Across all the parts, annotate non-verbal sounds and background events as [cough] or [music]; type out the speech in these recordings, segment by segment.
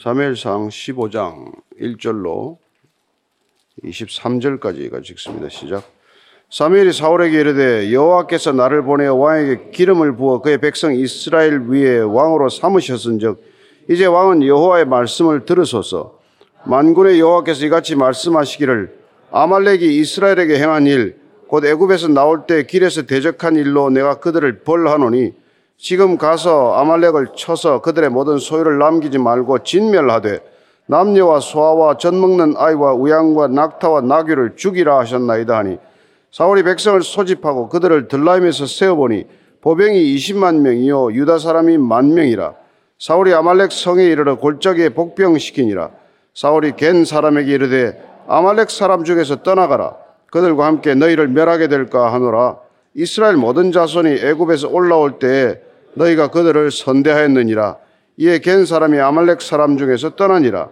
사무엘상 15장 1절로 23절까지가 읽습니다. 시작. 사무엘이 사울에게 이르되 여호와께서 나를 보내어 왕에게 기름을 부어 그의 백성 이스라엘 위에 왕으로 삼으셨은즉 이제 왕은 여호와의 말씀을 들으소서 만군의 여호와께서 이같이 말씀하시기를 아말렉이 이스라엘에게 행한 일 곧 애굽에서 나올 때 길에서 대적한 일로 내가 그들을 벌하노니 지금 가서 아말렉을 쳐서 그들의 모든 소유를 남기지 말고 진멸하되 남녀와 소아와 젖 먹는 아이와 우양과 낙타와 나귀를 죽이라 하셨나이다 하니 사울이 백성을 소집하고 그들을 들라임에서 세어보니 보병이 20만 명이요 유다 사람이 만 명이라. 사울이 아말렉 성에 이르러 골짜기에 복병시키니라. 사울이 겐 사람에게 이르되 아말렉 사람 중에서 떠나가라. 그들과 함께 너희를 멸하게 될까 하노라. 이스라엘 모든 자손이 애굽에서 올라올 때에 너희가 그들을 선대하였느니라 이에 겐 사람이 아말렉 사람 중에서 떠나니라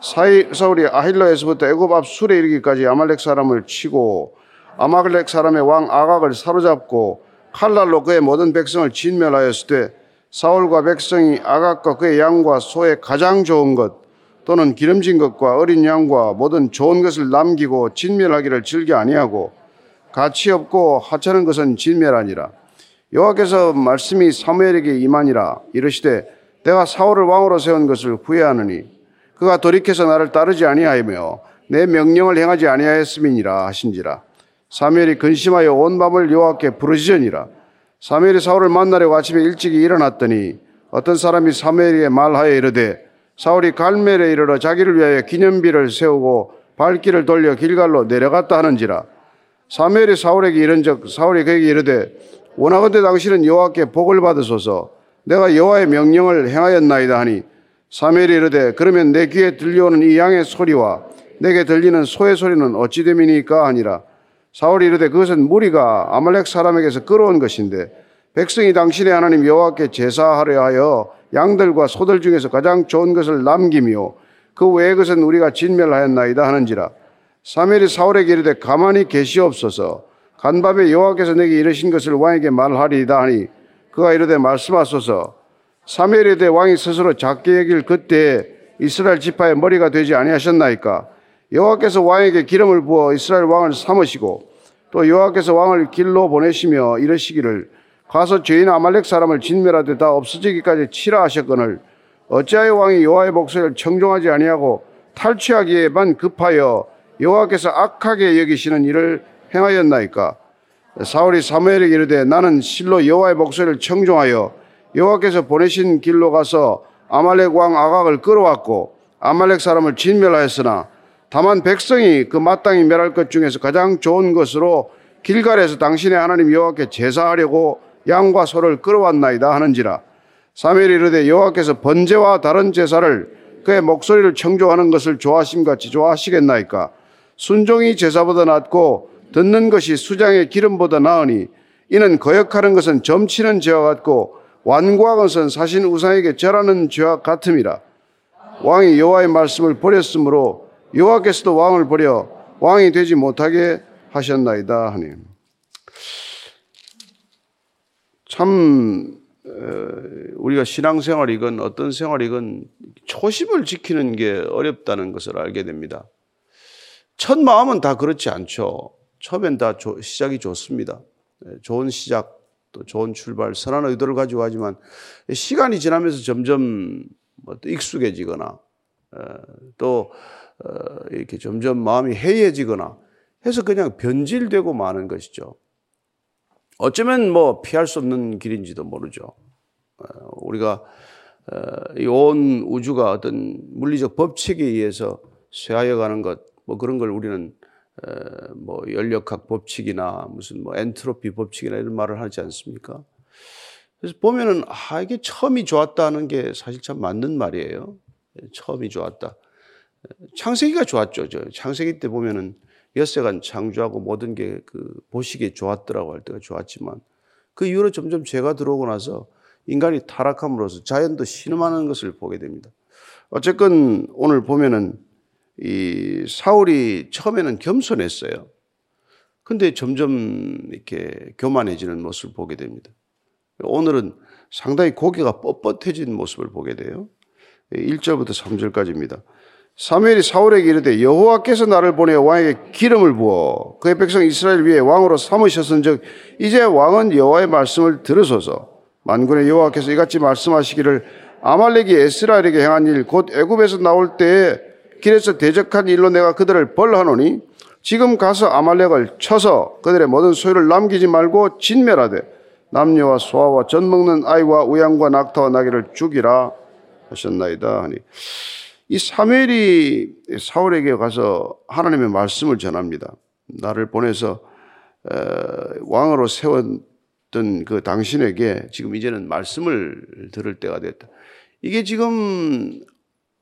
사울이 아힐로에서부터 애굽 앞 술에 이르기까지 아말렉 사람을 치고 아말렉 사람의 왕 아각을 사로잡고 칼날로 그의 모든 백성을 진멸하였을 때 사울과 백성이 아각과 그의 양과 소의 가장 좋은 것 또는 기름진 것과 어린 양과 모든 좋은 것을 남기고 진멸하기를 즐겨 아니하고 가치 없고 하찮은 것은 진멸하니라. 여호와께서 말씀이 사무엘에게 임하니라 이르시되 내가 사울을 왕으로 세운 것을 후회하느니 그가 돌이켜서 나를 따르지 아니하며 내 명령을 행하지 아니하였음이니라 하신지라. 사무엘이 근심하여 온 밤을 여호와께 부르짖으니라. 사무엘이 사울을 만나려고 아침에 일찍이 일어났더니 어떤 사람이 사무엘에게 말하여 이르되 사울이 갈멜에 이르러 자기를 위하여 기념비를 세우고 발길을 돌려 길갈로 내려갔다 하는지라. 사무엘이 사울에게 이른적 사울이 그에게 이르되 원하건대 당신은 여호와께 복을 받으소서. 내가 여호와의 명령을 행하였나이다 하니 사무엘이 이르되 그러면 내 귀에 들려오는 이 양의 소리와 내게 들리는 소의 소리는 어찌 됨이니까 하니라. 사울이 이르되 그것은 무리가 아말렉 사람에게서 끌어온 것인데 백성이 당신의 하나님 여호와께 제사하려 하여 양들과 소들 중에서 가장 좋은 것을 남기며 그 외의 것은 우리가 진멸하였나이다 하는지라. 사무엘이 사울에게 이르되 가만히 계시옵소서 간밤에 여호와께서 내게 이르신 것을 왕에게 말하리이다 하니 그가 이르되 말씀하소서. 사무엘에 대해 왕이 스스로 작게 여길 그때 이스라엘 지파의 머리가 되지 아니하셨나이까? 여호와께서 왕에게 기름을 부어 이스라엘 왕을 삼으시고 또 여호와께서 왕을 길로 보내시며 이르시기를 가서 죄인 아말렉 사람을 진멸하되 다 없어지기까지 치라 하셨거늘. 어찌하여 왕이 여호와의 목소리를 청종하지 아니하고 탈취하기에만 급하여 여호와께서 악하게 여기시는 일을 행하였나이까? 사울이 사무엘에게 이르되 나는 실로 여호와의 목소리를 청종하여 여호와께서 보내신 길로 가서 아말렉 왕 아각을 끌어왔고 아말렉 사람을 진멸하였으나 다만 백성이 그 마땅히 멸할 것 중에서 가장 좋은 것으로 길갈에서 당신의 하나님 여호와께 제사하려고 양과 소를 끌어왔나이다 하는지라. 사무엘이 이르되 여호와께서 번제와 다른 제사를 그의 목소리를 청조하는 것을 좋아하심 같이 좋아하시겠나이까? 순종이 제사보다 낫고 듣는 것이 수장의 기름보다 나으니 이는 거역하는 것은 점치는 죄와 같고 완고한 것은 사신 우상에게 절하는 죄와 같음이라 왕이 여호와의 말씀을 버렸으므로 여호와께서도 왕을 버려 왕이 되지 못하게 하셨나이다 하니 참 우리가 신앙생활이건 어떤 생활이건 초심을 지키는 게 어렵다는 것을 알게 됩니다. 첫 마음은 다 그렇지 않죠. 처음엔 다 시작이 좋습니다. 좋은 시작, 또 좋은 출발, 선한 의도를 가지고 하지만 시간이 지나면서 점점 뭐 익숙해지거나 또 어, 이렇게 점점 마음이 해이해지거나 해서 그냥 변질되고 마는 것이죠. 어쩌면 뭐 피할 수 없는 길인지도 모르죠. 어, 우리가 어, 이온 우주가 어떤 물리적 법칙에 의해서 쇠하여 가는 것, 뭐 그런 걸 우리는 뭐 연력학 법칙이나 무슨 뭐 엔트로피 법칙이나 이런 말을 하지 않습니까? 그래서 보면은 아 이게 처음이 좋았다는 게 사실 참 맞는 말이에요. 처음이 좋았다. 창세기가 좋았죠. 저 창세기 때 보면은 엿새간 창조하고 모든 게 그 보시기에 좋았더라고 할 때가 좋았지만 그 이후로 점점 죄가 들어오고 나서 인간이 타락함으로써 자연도 신음하는 것을 보게 됩니다. 어쨌건 오늘 보면은 이 사울이 처음에는 겸손했어요. 근데 점점 이렇게 교만해지는 모습을 보게 됩니다. 오늘은 상당히 고개가 뻣뻣해진 모습을 보게 돼요. 1절부터 3절까지입니다. 사무엘이 사울에게 이르되 여호와께서 나를 보내 왕에게 기름을 부어 그의 백성 이스라엘 위에 왕으로 삼으셨은즉 이제 왕은 여호와의 말씀을 들으소서 만군의 여호와께서 이같이 말씀하시기를 아말렉이 이스라엘에게 행한 일 곧 애굽에서 나올 때에 길에서 대적한 일로 내가 그들을 벌하노니 지금 가서 아말렉을 쳐서 그들의 모든 소유를 남기지 말고 진멸하되 남녀와 소아와 젖 먹는 아이와 우양과 낙타와 나귀를 죽이라 하셨나이다 하니 이 사무엘이 사울에게 가서 하나님의 말씀을 전합니다. 나를 보내서 왕으로 세웠던 그 당신에게 지금 이제는 말씀을 들을 때가 됐다. 이게 지금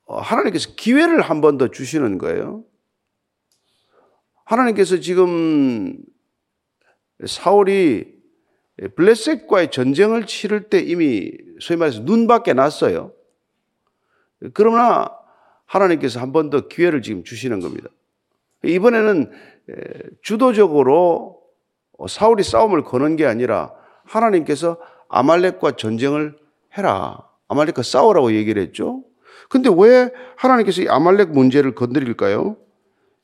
하나님께서 기회를 한 번 더 주시는 거예요. 하나님께서 지금 사울이 블레셋과의 전쟁을 치를 때 이미 소위 말해서 눈밖에 났어요. 그러나 하나님께서 한 번 더 기회를 지금 주시는 겁니다. 이번에는 주도적으로 사울이 싸움을 거는 게 아니라 하나님께서 아말렉과 전쟁을 해라. 아말렉과 싸우라고 얘기를 했죠. 근데 왜 하나님께서 이 아말렉 문제를 건드릴까요?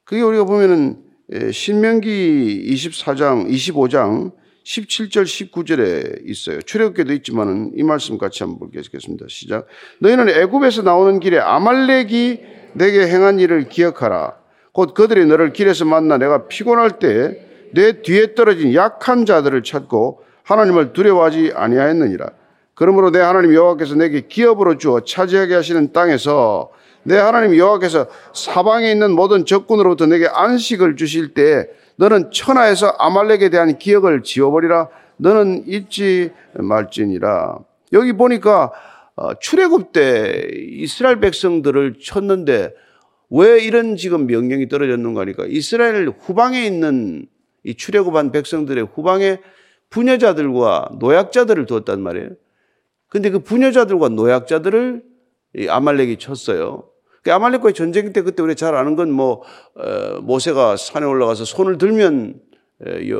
그게 우리가 보면은 신명기 24장, 25장 17절, 19절에 있어요. 출애굽기도 있지만은 이 말씀 같이 한번 보겠습니다. 시작. 너희는 애굽에서 나오는 길에 아말렉이 내게 행한 일을 기억하라. 곧 그들이 너를 길에서 만나 내가 피곤할 때 내 뒤에 떨어진 약한 자들을 찾고 하나님을 두려워하지 아니하였느니라. 그러므로 내 하나님 여호와께서 내게 기업으로 주어 차지하게 하시는 땅에서 내 하나님 여호와께서 사방에 있는 모든 적군으로부터 내게 안식을 주실 때 너는 천하에서 아말렉에 대한 기억을 지워버리라. 너는 잊지 말지니라. 여기 보니까 어, 출애굽 때 이스라엘 백성들을 쳤는데 왜 이런 지금 명령이 떨어졌는가 하니까 이스라엘 후방에 있는 이 출애굽한 백성들의 후방에 부녀자들과 노약자들을 두었단 말이에요. 근데 그 부녀자들과 노약자들을 아말렉이 쳤어요. 그 아말렉과의 전쟁 때 그때 우리 잘 아는 건뭐 어, 모세가 산에 올라가서 손을 들면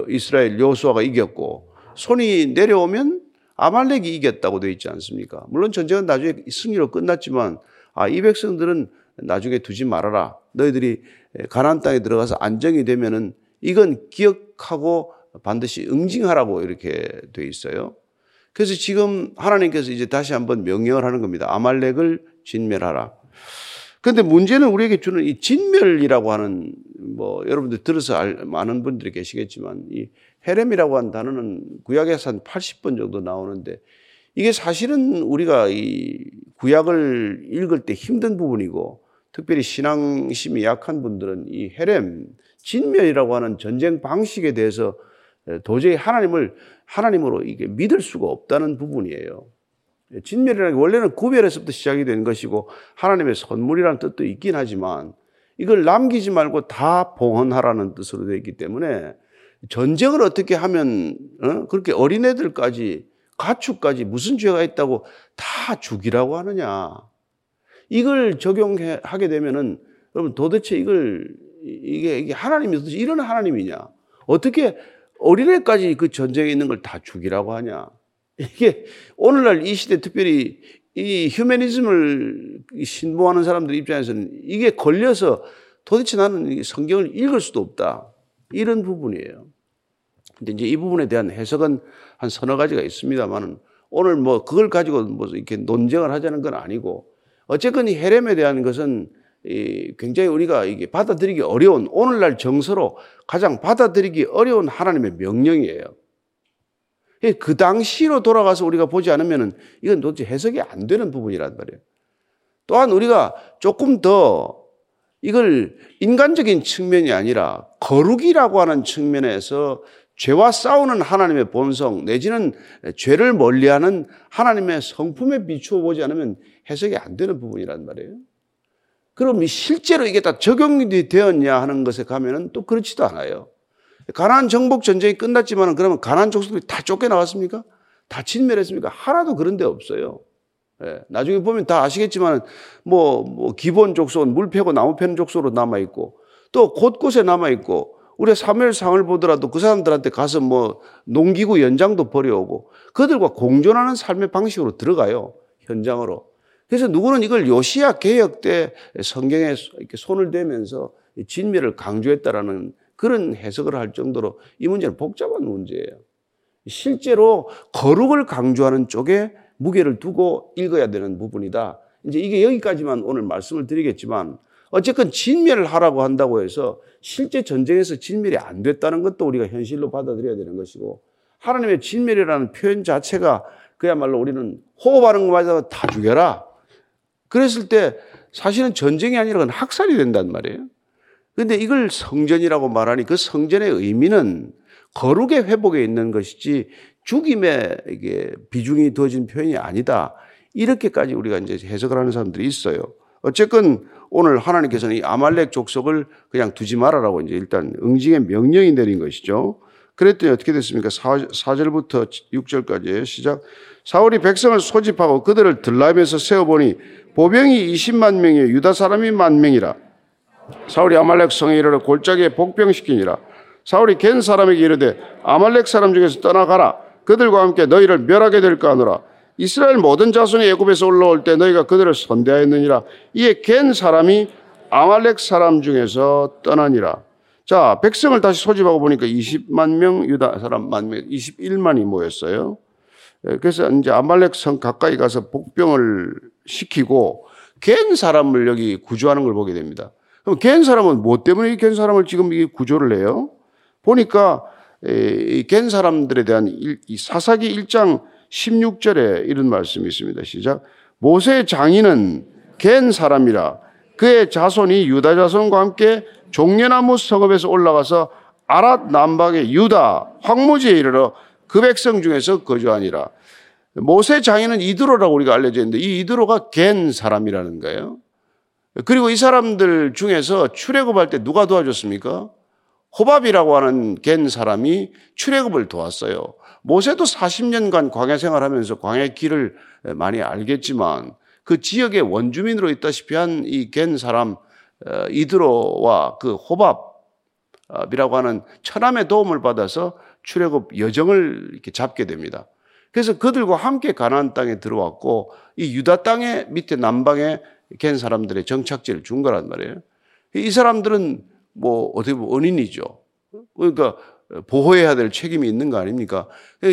이스라엘 여호수아가 이겼고 손이 내려오면 아말렉이 이겼다고 되어 있지 않습니까? 물론 전쟁은 나중에 승리로 끝났지만 아, 이 백성들은 나중에 두지 말아라. 너희들이 가나안 땅에 들어가서 안정이 되면은 이건 기억하고 반드시 응징하라고 이렇게 되어 있어요. 그래서 지금 하나님께서 이제 다시 한번 명령을 하는 겁니다. 아말렉을 진멸하라. 그런데 문제는 우리에게 주는 이 진멸이라고 하는 뭐 여러분들 들어서 알, 많은 분들이 계시겠지만 이 헤렘이라고 하는 단어는 구약에서 한 80번 정도 나오는데 이게 사실은 우리가 이 구약을 읽을 때 힘든 부분이고 특별히 신앙심이 약한 분들은 이 헤렘, 진멸이라고 하는 전쟁 방식에 대해서 도저히 하나님을 하나님으로 이게 믿을 수가 없다는 부분이에요. 진멸이라는 게 원래는 구별에서부터 시작이 된 것이고 하나님의 선물이라는 뜻도 있긴 하지만 이걸 남기지 말고 다 봉헌하라는 뜻으로 되어 있기 때문에 전쟁을 어떻게 하면 어? 그렇게 어린애들까지 가축까지 무슨 죄가 있다고 다 죽이라고 하느냐. 이걸 적용하게 되면은 여러분 도대체 이걸 이게, 이게 하나님이 이런 하나님이냐. 어떻게 어린애까지 그 전쟁에 있는 걸 다 죽이라고 하냐. 이게 오늘날 이 시대 특별히 이 휴머니즘을 신봉하는 사람들 입장에서는 이게 걸려서 도대체 나는 성경을 읽을 수도 없다. 이런 부분이에요. 근데 이제 이 부분에 대한 해석은 한 서너 가지가 있습니다만은 오늘 뭐 그걸 가지고 뭐 이렇게 논쟁을 하자는 건 아니고 어쨌건 이 헤렘에 대한 것은 굉장히 우리가 이게 받아들이기 어려운 오늘날 정서로 가장 받아들이기 어려운 하나님의 명령이에요. 예, 그 당시로 돌아가서 우리가 보지 않으면 이건 도대체 해석이 안 되는 부분이란 말이에요. 또한 우리가 조금 더 이걸 인간적인 측면이 아니라 거룩이라고 하는 측면에서 죄와 싸우는 하나님의 본성 내지는 죄를 멀리하는 하나님의 성품에 비추어 보지 않으면 해석이 안 되는 부분이란 말이에요. 그럼 실제로 이게 다 적용이 되었냐 하는 것에 가면은 또 그렇지도 않아요. 가나안 정복 전쟁이 끝났지만 그러면 가나안 족속들이 다 쫓겨나왔습니까? 다 진멸했습니까? 하나도 그런 데 없어요. 예, 나중에 보면 다 아시겠지만 뭐, 뭐 기본 족속은 물 패고 나무 패는 족속으로 남아 있고 또 곳곳에 남아 있고 우리 사무엘상을 보더라도 그 사람들한테 가서 뭐 농기구 연장도 버려오고 그들과 공존하는 삶의 방식으로 들어가요. 현장으로. 그래서 누구는 이걸 요시야 개혁 때 성경에 이렇게 손을 대면서 진미를 강조했다라는 그런 해석을 할 정도로 이 문제는 복잡한 문제예요. 실제로 거룩을 강조하는 쪽에 무게를 두고 읽어야 되는 부분이다. 이제 이게 여기까지만 오늘 말씀을 드리겠지만 어쨌건 진멸을 하라고 한다고 해서 실제 전쟁에서 진멸이 안 됐다는 것도 우리가 현실로 받아들여야 되는 것이고 하나님의 진멸이라는 표현 자체가 그야말로 우리는 호흡하는 것마다 다 죽여라. 그랬을 때 사실은 전쟁이 아니라 그건 학살이 된단 말이에요. 근데 이걸 성전이라고 말하니 그 성전의 의미는 거룩의 회복에 있는 것이지 죽임에 이게 비중이 두어진 표현이 아니다. 이렇게까지 우리가 이제 해석을 하는 사람들이 있어요. 어쨌건 오늘 하나님께서는 이 아말렉 족속을 그냥 두지 말아라고 이제 일단 응징의 명령이 내린 것이죠. 그랬더니 어떻게 됐습니까? 4, 4절부터 6절까지 시작. 사울이 백성을 소집하고 그들을 들라임에서 세워보니 보병이 20만 명이요 유다 사람이 만 명이라. 사울이 아말렉 성에 이르러 골짜기에 복병시키니라. 사울이 겐 사람에게 이르되 아말렉 사람 중에서 떠나가라. 그들과 함께 너희를 멸하게 될까 하노라. 이스라엘 모든 자손이 애굽에서 올라올 때 너희가 그들을 선대하였느니라. 이에 겐 사람이 아말렉 사람 중에서 떠나니라. 자, 백성을 다시 소집하고 보니까 20만 명, 유다 사람 만 명, 21만이 모였어요. 예, 그래서 이제 아말렉 성 가까이 가서 복병을 시키고 겐 사람을 여기 구조하는 걸 보게 됩니다. 그럼 겐 사람은 뭐 때문에 이겐 사람을 지금 이 구조를 해요? 보니까 이겐 사람들에 대한 이 사사기 1장 16절에 이런 말씀이 있습니다. 시작. 모세 장인은 겐 사람이라 그의 자손이 유다 자손과 함께 종려나무 성읍에서 올라가서 아랏 남방의 유다 황무지에 이르러 그 백성 중에서 거주하니라. 모세 장인은 이드로라고 우리가 알려져 있는데 이 이드로가 겐 사람이라는 거예요. 그리고 이 사람들 중에서 출애굽할 때 누가 도와줬습니까? 호밥이라고 하는 겐 사람이 출애굽을 도왔어요. 모세도 40년간 광야 생활하면서 광야 길을 많이 알겠지만 그 지역의 원주민으로 있다시피 한 이 겐 사람 어, 이드로와 그 호밥이라고 하는 천함의 도움을 받아서 출애굽 여정을 이렇게 잡게 됩니다. 그래서 그들과 함께 가나안 땅에 들어왔고 이 유다 땅의 밑에 남방에 겐 사람들의 정착지를 준 거란 말이에요. 이 사람들은 뭐 어떻게 보면 은인이죠. 그러니까 보호해야 될 책임이 있는 거 아닙니까?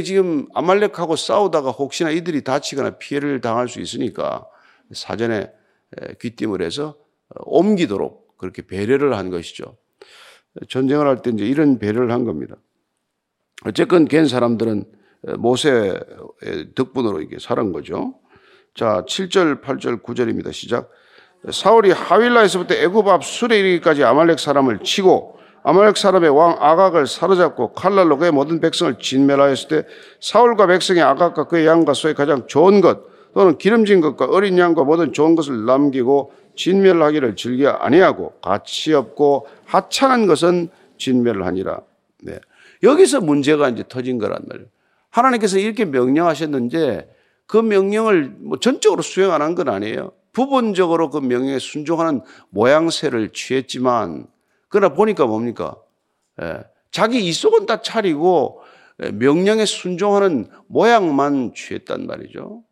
지금 아말렉하고 싸우다가 혹시나 이들이 다치거나 피해를 당할 수 있으니까 사전에 귀띔을 해서 옮기도록 그렇게 배려를 한 것이죠. 전쟁을 할 때 이제 이런 배려를 한 겁니다. 어쨌건 겐 사람들은 모세의 덕분으로 이게 살은 거죠. 자, 7절, 8절, 9절입니다. 시작. 사울이 하윌라에서부터 애굽 앞 수레 이르기까지 아말렉 사람을 치고 아말렉 사람의 왕 아각을 사로잡고 칼날로 그의 모든 백성을 진멸하였을 때 사울과 백성의 아각과 그의 양과 소의 가장 좋은 것 또는 기름진 것과 어린 양과 모든 좋은 것을 남기고 진멸하기를 즐겨 아니하고 가치 없고 하찮은 것은 진멸을 하니라. 네. 여기서 문제가 이제 터진 거란 말이에요. 하나님께서 이렇게 명령하셨는데 그 명령을 뭐 전적으로 수행 안 한 건 아니에요. 부분적으로 그 명령에 순종하는 모양새를 취했지만 그러나 보니까 뭡니까? 예, 자기 이속은 다 차리고 예, 명령에 순종하는 모양만 취했단 말이죠.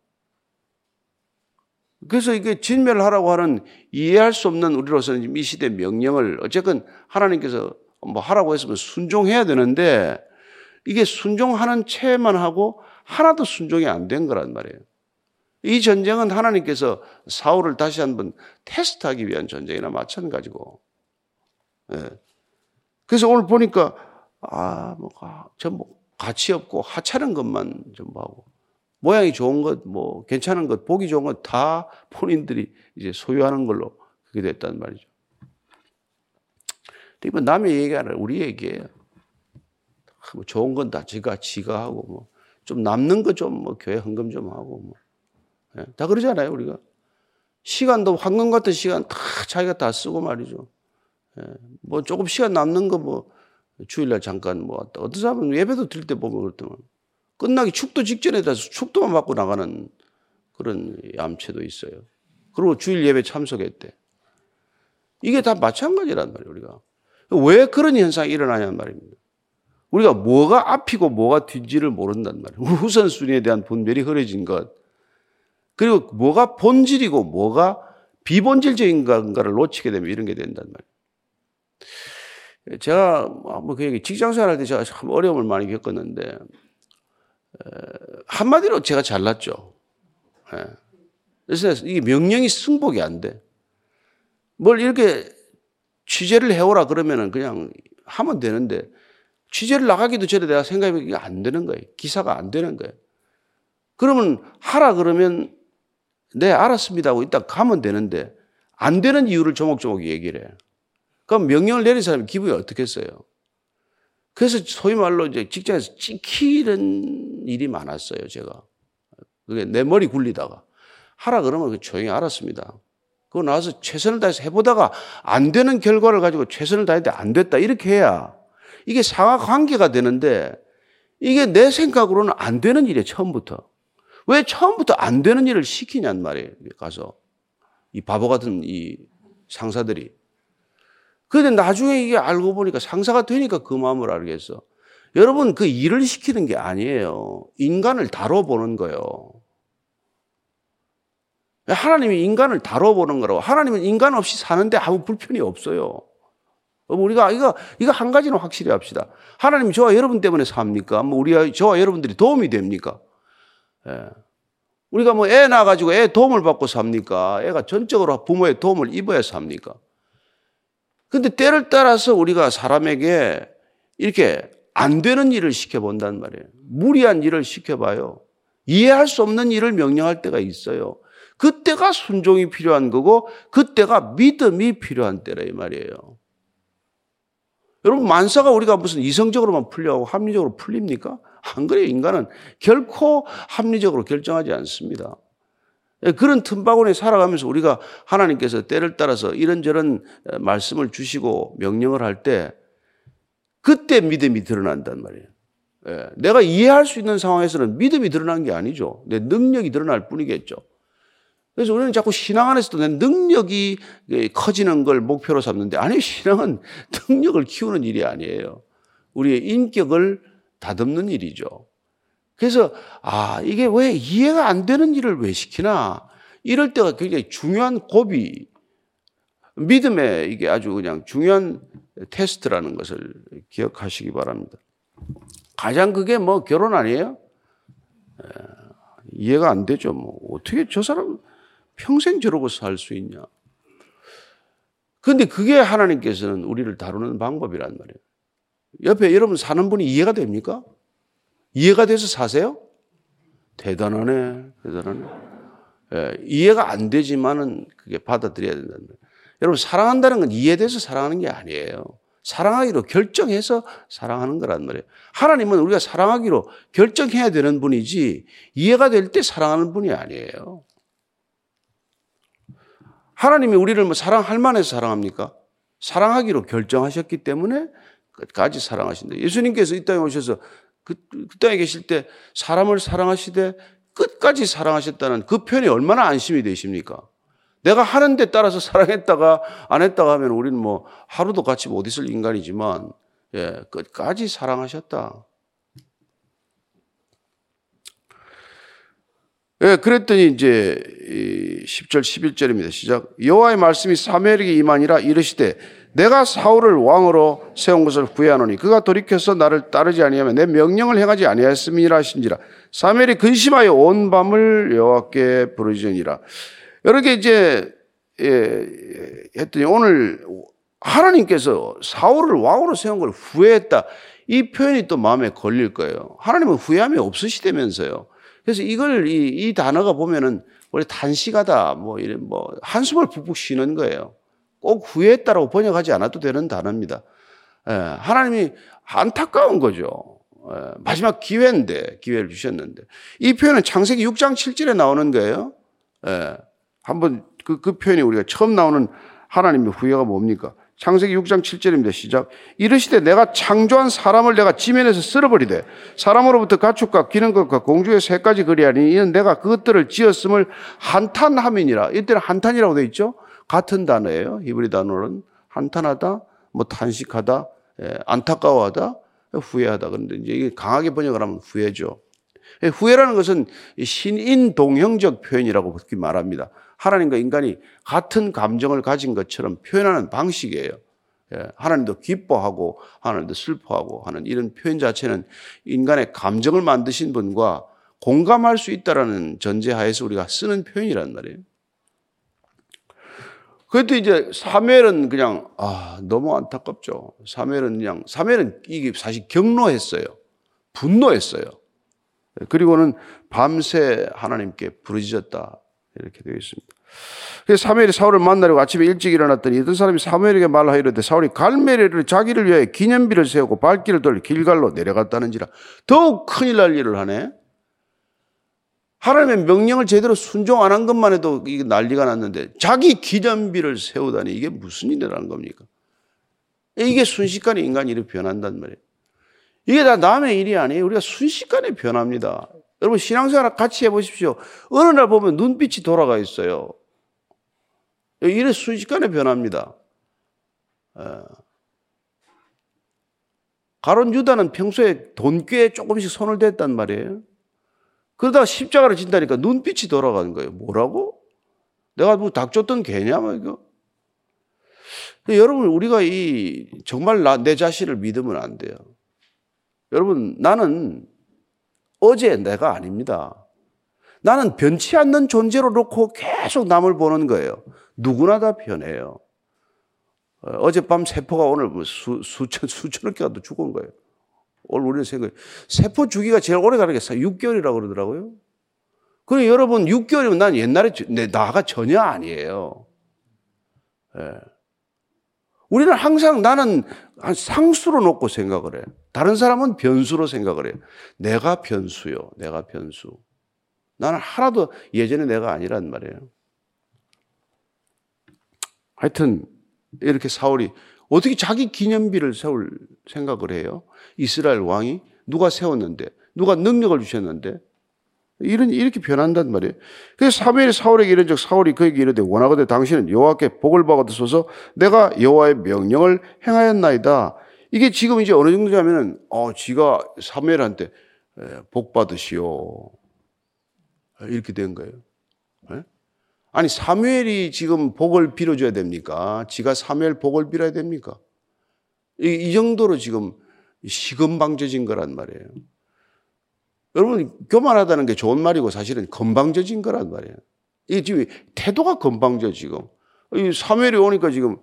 그래서 이게 진멸하라고 하는 이해할 수 없는 우리로서는 이 시대 명령을 어쨌건 하나님께서 뭐 하라고 했으면 순종해야 되는데 이게 순종하는 체만 하고 하나도 순종이 안 된 거란 말이에요. 이 전쟁은 하나님께서 사울을 다시 한번 테스트하기 위한 전쟁이나 마찬가지고. 예. 그래서 오늘 보니까 아, 뭐, 전뭐 가치 없고 하찮은 것만 전부하고 모양이 좋은 것, 뭐 괜찮은 것, 보기 좋은 것 다 본인들이 이제 소유하는 걸로 그게 됐단 말이죠. 이건 남의 얘기가 아니라 우리 얘기예요. 뭐 좋은 건 다 지가 지가 하고 뭐 좀 남는 거 좀 뭐 교회 헌금 좀 하고 뭐 예, 다 그러잖아요 우리가 시간도 황금 같은 시간 다 자기가 다 쓰고 말이죠. 예, 뭐 조금 시간 남는 거 뭐 주일날 잠깐 뭐 왔다. 어떤 사람은 예배도 드릴 때 보면 그렇더만 끝나기 축도 직전에 다서 축도만 받고 나가는 그런 얌체도 있어요. 그리고 주일 예배 참석했대. 이게 다 마찬가지란 말이에요, 우리가. 왜 그런 현상이 일어나냐는 말입니다. 우리가 뭐가 앞이고 뭐가 뒤인지를 모른단 말이에요. 우선순위에 대한 분별이 흐려진 것. 그리고 뭐가 본질이고 뭐가 비본질적인 건가를 놓치게 되면 이런 게 된단 말이에요. 제가 뭐그 얘기 직장 생활 할 때 제가 참 어려움을 많이 겪었는데 한마디로 제가 잘났죠. 예. 그래서 이게 명령이 승복이 안 돼. 뭘 이렇게 취재를 해오라 그러면은 그냥 하면 되는데 취재를 나가기도 전에 내가 생각해보면 이게 안 되는 거예요. 기사가 안 되는 거예요. 그러면 하라 그러면 네, 알았습니다 하고 이따 가면 되는데 안 되는 이유를 조목조목 얘기를 해요. 그럼 명령을 내린 사람이 기분이 어떻겠어요? 그래서 소위 말로 이제 직장에서 찍히는 일이 많았어요, 제가. 그게 내 머리 굴리다가. 하라 그러면 그 조용히 알았습니다. 그거 나와서 최선을 다해서 해보다가 안 되는 결과를 가지고 최선을 다했는데 안 됐다. 이렇게 해야 이게 상하 관계가 되는데 이게 내 생각으로는 안 되는 일이에요, 처음부터. 왜 처음부터 안 되는 일을 시키냔 말이에요, 가서. 이 바보 같은 이 상사들이. 그런데 나중에 이게 알고 보니까 상사가 되니까 그 마음을 알겠어. 여러분, 그 일을 시키는 게 아니에요. 인간을 다뤄보는 거예요. 하나님이 인간을 다뤄보는 거라고. 하나님은 인간 없이 사는데 아무 불편이 없어요. 우리가 이거 이거 한 가지는 확실히 합시다. 하나님 저와 여러분 때문에 삽니까? 뭐 우리가 저와 여러분들이 도움이 됩니까? 예. 우리가 뭐 애 낳아 가지고 애 도움을 받고 삽니까? 애가 전적으로 부모의 도움을 입어야 삽니까? 근데 때를 따라서 우리가 사람에게 이렇게 안 되는 일을 시켜본단 말이에요. 무리한 일을 시켜봐요. 이해할 수 없는 일을 명령할 때가 있어요. 그때가 순종이 필요한 거고, 그때가 믿음이 필요한 때라 이 말이에요. 여러분, 만사가 우리가 무슨 이성적으로만 풀려고 합리적으로 풀립니까? 안 그래요. 인간은 결코 합리적으로 결정하지 않습니다. 예, 그런 틈바구니에 살아가면서 우리가 하나님께서 때를 따라서 이런저런 말씀을 주시고 명령을 할 때 그때 믿음이 드러난단 말이에요. 예, 내가 이해할 수 있는 상황에서는 믿음이 드러난 게 아니죠. 내 능력이 드러날 뿐이겠죠. 그래서 우리는 자꾸 신앙 안에서도 내 능력이 커지는 걸 목표로 삼는데 아니 신앙은 [laughs] 능력을 키우는 일이 아니에요. 우리의 인격을 다듬는 일이죠. 그래서 아 이게 왜 이해가 안 되는 일을 왜 시키나 이럴 때가 굉장히 중요한 고비 믿음의 이게 아주 그냥 중요한 테스트라는 것을 기억하시기 바랍니다. 가장 그게 뭐 결혼 아니에요? 이해가 안 되죠. 뭐 어떻게 저 사람 평생 저러고 살 수 있냐? 그런데 그게 하나님께서는 우리를 다루는 방법이란 말이에요. 옆에 여러분 사는 분이 이해가 됩니까? 이해가 돼서 사세요? 대단하네, 대단하네. 예, 이해가 안 되지만은 그게 받아들여야 된다는 거예요. 여러분, 사랑한다는 건 이해돼서 사랑하는 게 아니에요. 사랑하기로 결정해서 사랑하는 거란 말이에요. 하나님은 우리가 사랑하기로 결정해야 되는 분이지 이해가 될 때 사랑하는 분이 아니에요. 하나님이 우리를 뭐 사랑할 만해서 사랑합니까? 사랑하기로 결정하셨기 때문에 끝까지 사랑하신다. 예수님께서 이 땅에 오셔서 그, 그 땅에 계실 때 사람을 사랑하시되 끝까지 사랑하셨다는 그 표현이 얼마나 안심이 되십니까? 내가 하는 데 따라서 사랑했다가 안 했다가 하면 우리는 뭐 하루도 같이 못 있을 인간이지만 예, 끝까지 사랑하셨다. 예, 그랬더니 이제 10절 11절입니다. 시작. 여호와의 말씀이 사무엘에게 임하니라 이르시되 내가 사울을 왕으로 세운 것을 후회하노니 그가 돌이켜서 나를 따르지 아니하면 내 명령을 행하지 아니하였음이라 하신지라. 사무엘이 근심하여 온 밤을 여호와께 부르짖으니라. 이렇게 이제 예, 했더니 오늘 하나님께서 사울을 왕으로 세운 걸 후회했다. 이 표현이 또 마음에 걸릴 거예요. 하나님은 후회함이 없으시다면서요 그래서 이걸 이, 이 단어가 보면은 원래 단식하다 뭐 이런 뭐 한숨을 푹푹 쉬는 거예요 꼭 후회했다라고 번역하지 않아도 되는 단어입니다. 예, 하나님이 안타까운 거죠. 예, 마지막 기회인데, 기회를 주셨는데. 이 표현은 창세기 6장 7절에 나오는 거예요. 예, 한번 그, 그 표현이 우리가 처음 나오는 하나님의 후회가 뭡니까? 창세기 6장 7절입니다. 시작. 이르시되 내가 창조한 사람을 내가 지면에서 쓸어버리되 사람으로부터 가축과 기는 것과 공주의 세 가지 그리하니 이는 내가 그것들을 지었음을 한탄함이니라. 이때는 한탄이라고 되어 있죠. 같은 단어예요. 히브리 단어는 한탄하다, 뭐 탄식하다, 예, 안타까워하다, 후회하다. 그런데 이제 이게 강하게 번역을 하면 후회죠. 후회라는 것은 신인 동형적 표현이라고 말합니다. 하나님과 인간이 같은 감정을 가진 것처럼 표현하는 방식이에요. 예, 하나님도 기뻐하고 하나님도 슬퍼하고 하는 이런 표현 자체는 인간의 감정을 만드신 분과 공감할 수 있다라는 전제하에서 우리가 쓰는 표현이란 말이에요. 그래도 이제 사멜은 그냥 아 너무 안타깝죠. 사멜은 그냥 사멜은 이게 사실 경로했어요. 분노했어요. 그리고는 밤새 하나님께 부르짖었다 이렇게 되어 있습니다. 그래서 사무엘이 사울을 만나려고 아침에 일찍 일어났더니 어떤 사람이 사무엘에게 말하이르되 사울이 갈멜리를 자기를 위하여 기념비를 세우고 발길을 돌려 길갈로 내려갔다는지라 더욱 큰일 날 일을 하네. 하나님의 명령을 제대로 순종 안 한 것만 해도 이게 난리가 났는데 자기 기념비를 세우다니 이게 무슨 일이라는 겁니까? 이게 순식간에 인간이 이렇게 변한단 말이에요. 이게 다 남의 일이 아니에요. 우리가 순식간에 변합니다. 여러분 신앙생활 같이 해보십시오. 어느 날 보면 눈빛이 돌아가 있어요. 이래 순식간에 변합니다. 가론 유다는 평소에 돈꾀에 조금씩 손을 댔단 말이에요. 그러다가 십자가를 진다니까 눈빛이 돌아가는 거예요. 뭐라고? 내가 뭐 닥쳤던 개냐, 뭐 이거. 여러분, 우리가 이, 정말 나, 내 자신을 믿으면 안 돼요. 여러분, 나는 어제 내가 아닙니다. 나는 변치 않는 존재로 놓고 계속 남을 보는 거예요. 누구나 다 변해요. 어, 어젯밤 세포가 오늘 뭐 수, 수천, [laughs] 수천억 개가 또 죽은 거예요. 오늘 우리는 생각해. 세포 주기가 제일 오래 가는 게 6개월이라고 그러더라고요. 그래, 여러분, 6개월이면 난 옛날에, 내, 나가 전혀 아니에요. 예. 우리는 항상 나는 상수로 놓고 생각을 해. 다른 사람은 변수로 생각을 해. 내가 변수요. 내가 변수. 나는 하나도 예전에 내가 아니란 말이에요. 하여튼 이렇게 사울이 어떻게 자기 기념비를 세울 생각을 해요? 이스라엘 왕이 누가 세웠는데 누가 능력을 주셨는데 이런 이렇게 변한단 말이에요. 그래서 사무엘이 사울에게 이른즉 사울이 그에게 이르되 원하거든 당신은 여호와께 복을 받아소서 내가 여호와의 명령을 행하였나이다. 이게 지금 이제 어느 정도냐면은 어 지가 사무엘한테 복 받으시오 이렇게 된 거예요. 네? 아니 사무엘이 지금 복을 빌어줘야 됩니까? 지가 사무엘 복을 빌어야 됩니까? 이, 이 정도로 지금 시건방져진 거란 말이에요. 여러분, 교만하다는 게 좋은 말이고 사실은 건방져진 거란 말이에요. 이 지금 태도가 건방져 지금. 이 사무엘이 오니까 지금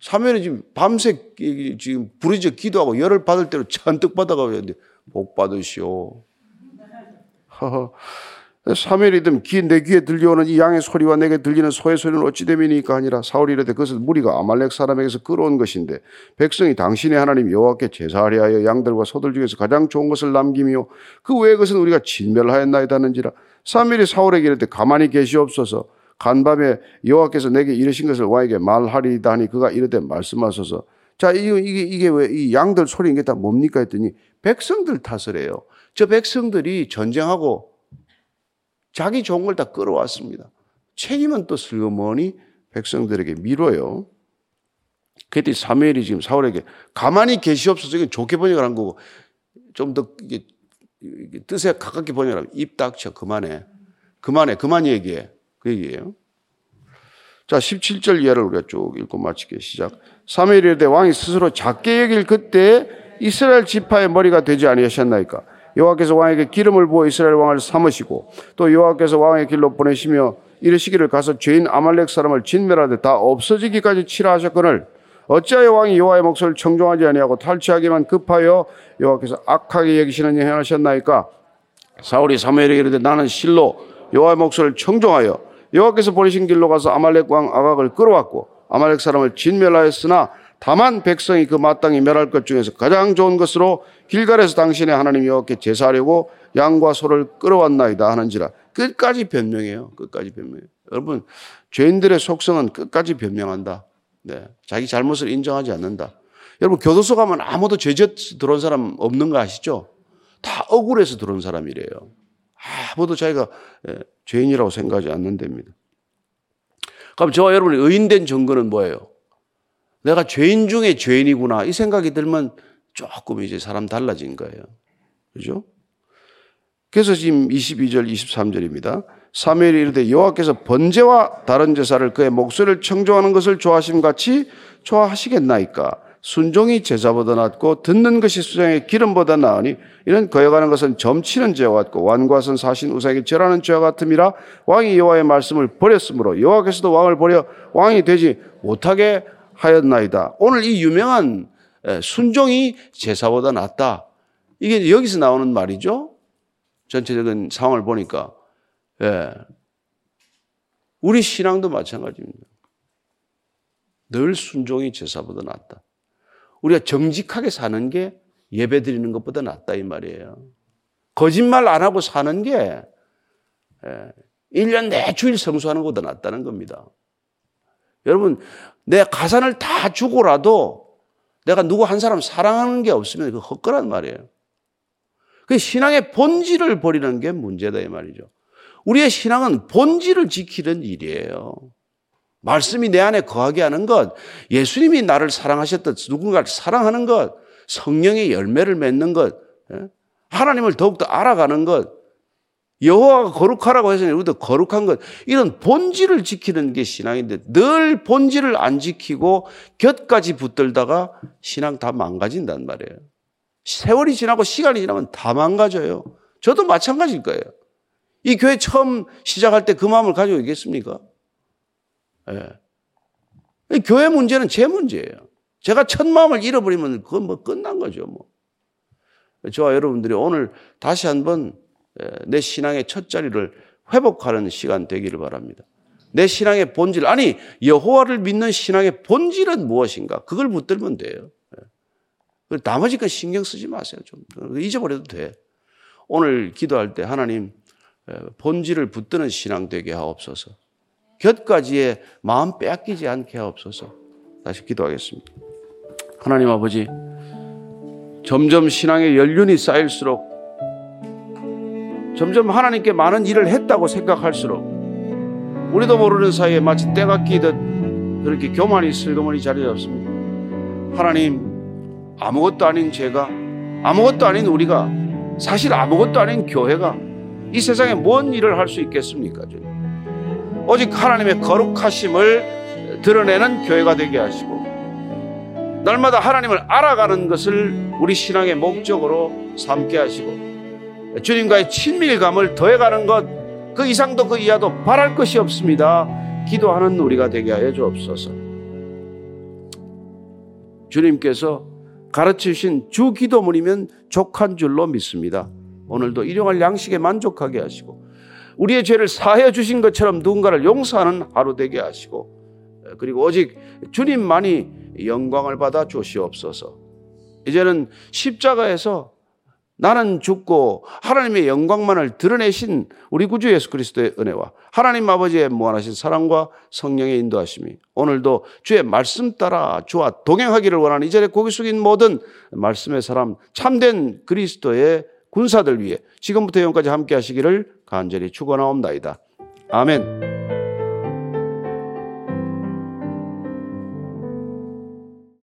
사무엘이 지금 밤새 지금 부르짖어 기도하고 열을 받을 대로 [laughs] 잔뜩 받아가고 있는데 복 받으시오. [laughs] 사무엘이든 내 귀에 들려오는 이 양의 소리와 내게 들리는 소의 소리는 어찌 됨이니까 아니라. 사울이 이르되 그것은 무리가 아말렉 사람에게서 끌어온 것인데 백성이 당신의 하나님 여호와께 제사하려 하여 양들과 소들 중에서 가장 좋은 것을 남김이요. 그 외의 것은 우리가 진멸하였나이다 하는지라. 사무엘이 사울에게 이르되 가만히 계시옵소서. 간밤에 여호와께서 내게 이르신 것을 왕에게 말하리다 하니 그가 이르되 말씀하소서. 자 이게, 이게 왜 이 양들 소리 이게 다 뭡니까 했더니 백성들 탓을 해요. 저 백성들이 전쟁하고 자기 좋은 걸 다 끌어왔습니다. 책임은 또 슬그머니 백성들에게 미뤄요. 그랬더니 사무엘이 지금 사울에게 가만히 계시옵소서 이건 좋게 번역을 한 거고 좀 더 이게 뜻에 가깝게 번역하면 입 닥쳐 그만해. 그만해. 그만 얘기해. 그 얘기예요. 자, 17절 이하를 우리가 쭉 읽고 마치게 시작. 사무엘이 되 왕이 스스로 작게 여길 그때 이스라엘 지파의 머리가 되지 아니하셨나이까? 여호와께서 왕에게 기름을 부어 이스라엘 왕을 삼으시고 또 여호와께서 왕의 길로 보내시며 이르시기를 가서 죄인 아말렉 사람을 진멸하되 다 없어지기까지 치라 하셨거늘 어찌하여 왕이 여호와의 목소리를 청종하지 아니하고 탈취하기만 급하여 여호와께서 악하게 여기시는 일 행하셨나이까? 사울이 사무엘에게 이르되 나는 실로 여호와의 목소리를 청종하여 여호와께서 보내신 길로 가서 아말렉 왕 아각을 끌어왔고 아말렉 사람을 진멸하였으나 다만 백성이 그 마땅히 멸할 것 중에서 가장 좋은 것으로 길갈에서 당신의 하나님 여호와께 제사하려고 양과 소를 끌어왔나이다 하는지라 끝까지 변명해요. 끝까지 변명해요. 여러분 죄인들의 속성은 끝까지 변명한다. 네. 자기 잘못을 인정하지 않는다. 여러분 교도소 가면 아무도 죄짓 들어온 사람 없는 거 아시죠? 다 억울해서 들어온 사람이래요. 아무도 자기가 예, 죄인이라고 생각하지 않는답니다. 그럼 저와 여러분이 의인된 증거는 뭐예요? 내가 죄인 중에 죄인이구나. 이 생각이 들면 조금 이제 사람 달라진 거예요. 그죠? 그래서 지금 22절, 23절입니다. 사무엘이 이르되 여호와께서 번제와 다른 제사를 그의 목소리를 청종하는 것을 좋아하심 같이 좋아하시겠나이까? 순종이 제사보다 낫고 듣는 것이 수장의 기름보다 나으니 이런 거여가는 것은 점치는 죄와 같고 완과선 사신 우상에게 절하는 죄와 같음이라 왕이 여호와의 말씀을 버렸으므로 여호와께서도 왕을 버려 왕이 되지 못하게 하였나이다. 오늘 이 유명한 순종이 제사보다 낫다. 이게 여기서 나오는 말이죠. 전체적인 상황을 보니까 예. 우리 신앙도 마찬가지입니다. 늘 순종이 제사보다 낫다. 우리가 정직하게 사는 게 예배 드리는 것보다 낫다 이 말이에요. 거짓말 안 하고 사는 게 1년 내 주일 성수하는 것보다 낫다는 겁니다. 여러분, 내 가산을 다 주고라도 내가 누구 한 사람 사랑하는 게 없으면 그 헛거란 말이에요. 그 신앙의 본질을 버리는 게 문제다 이 말이죠. 우리의 신앙은 본질을 지키는 일이에요. 말씀이 내 안에 거하게 하는 것, 예수님이 나를 사랑하셨듯 누군가를 사랑하는 것, 성령의 열매를 맺는 것, 예? 하나님을 더욱더 알아가는 것, 여호와가 거룩하라고 해서 우리도 거룩한 것, 이런 본질을 지키는 게 신앙인데 늘 본질을 안 지키고 곁까지 붙들다가 신앙 다 망가진단 말이에요. 세월이 지나고 시간이 지나면 다 망가져요. 저도 마찬가지일 거예요. 이 교회 처음 시작할 때 그 마음을 가지고 있겠습니까? 예. 교회 문제는 제 문제예요. 제가 첫 마음을 잃어버리면 그건 뭐 끝난 거죠, 뭐. 저와 여러분들이 오늘 다시 한번 내 신앙의 첫 자리를 회복하는 시간 되기를 바랍니다. 내 신앙의 본질, 아니, 여호와를 믿는 신앙의 본질은 무엇인가? 그걸 붙들면 돼요. 나머지 건 신경 쓰지 마세요. 좀 잊어버려도 돼. 오늘 기도할 때 하나님 본질을 붙드는 신앙 되게 하옵소서. 곁까지의 마음 빼앗기지 않게 하옵소서. 다시 기도하겠습니다. 하나님 아버지, 점점 신앙의 연륜이 쌓일수록 점점 하나님께 많은 일을 했다고 생각할수록 우리도 모르는 사이에 마치 때가 끼듯 그렇게 교만이 슬그머니 자리 잡습니다. 하나님, 아무것도 아닌 제가, 아무것도 아닌 우리가, 사실 아무것도 아닌 교회가 이 세상에 뭔 일을 할 수 있겠습니까? 오직 하나님의 거룩하심을 드러내는 교회가 되게 하시고 날마다 하나님을 알아가는 것을 우리 신앙의 목적으로 삼게 하시고 주님과의 친밀감을 더해가는 것 그 이상도 그 이하도 바랄 것이 없습니다. 기도하는 우리가 되게 하여 주옵소서. 주님께서 가르치신 주 기도문이면 족한 줄로 믿습니다. 오늘도 일용할 양식에 만족하게 하시고 우리의 죄를 사해 주신 것처럼 누군가를 용서하는 하루 되게 하시고 그리고 오직 주님만이 영광을 받아 주시옵소서. 이제는 십자가에서 나는 죽고 하나님의 영광만을 드러내신 우리 구주 예수 그리스도의 은혜와 하나님 아버지의 무한하신 사랑과 성령의 인도하심이 오늘도 주의 말씀 따라 주와 동행하기를 원하는 이 자리에 고개 숙인 모든 말씀의 사람 참된 그리스도의 군사들 위해 지금부터 영까지 함께 하시기를 간절히 축원하옵나이다. 아멘.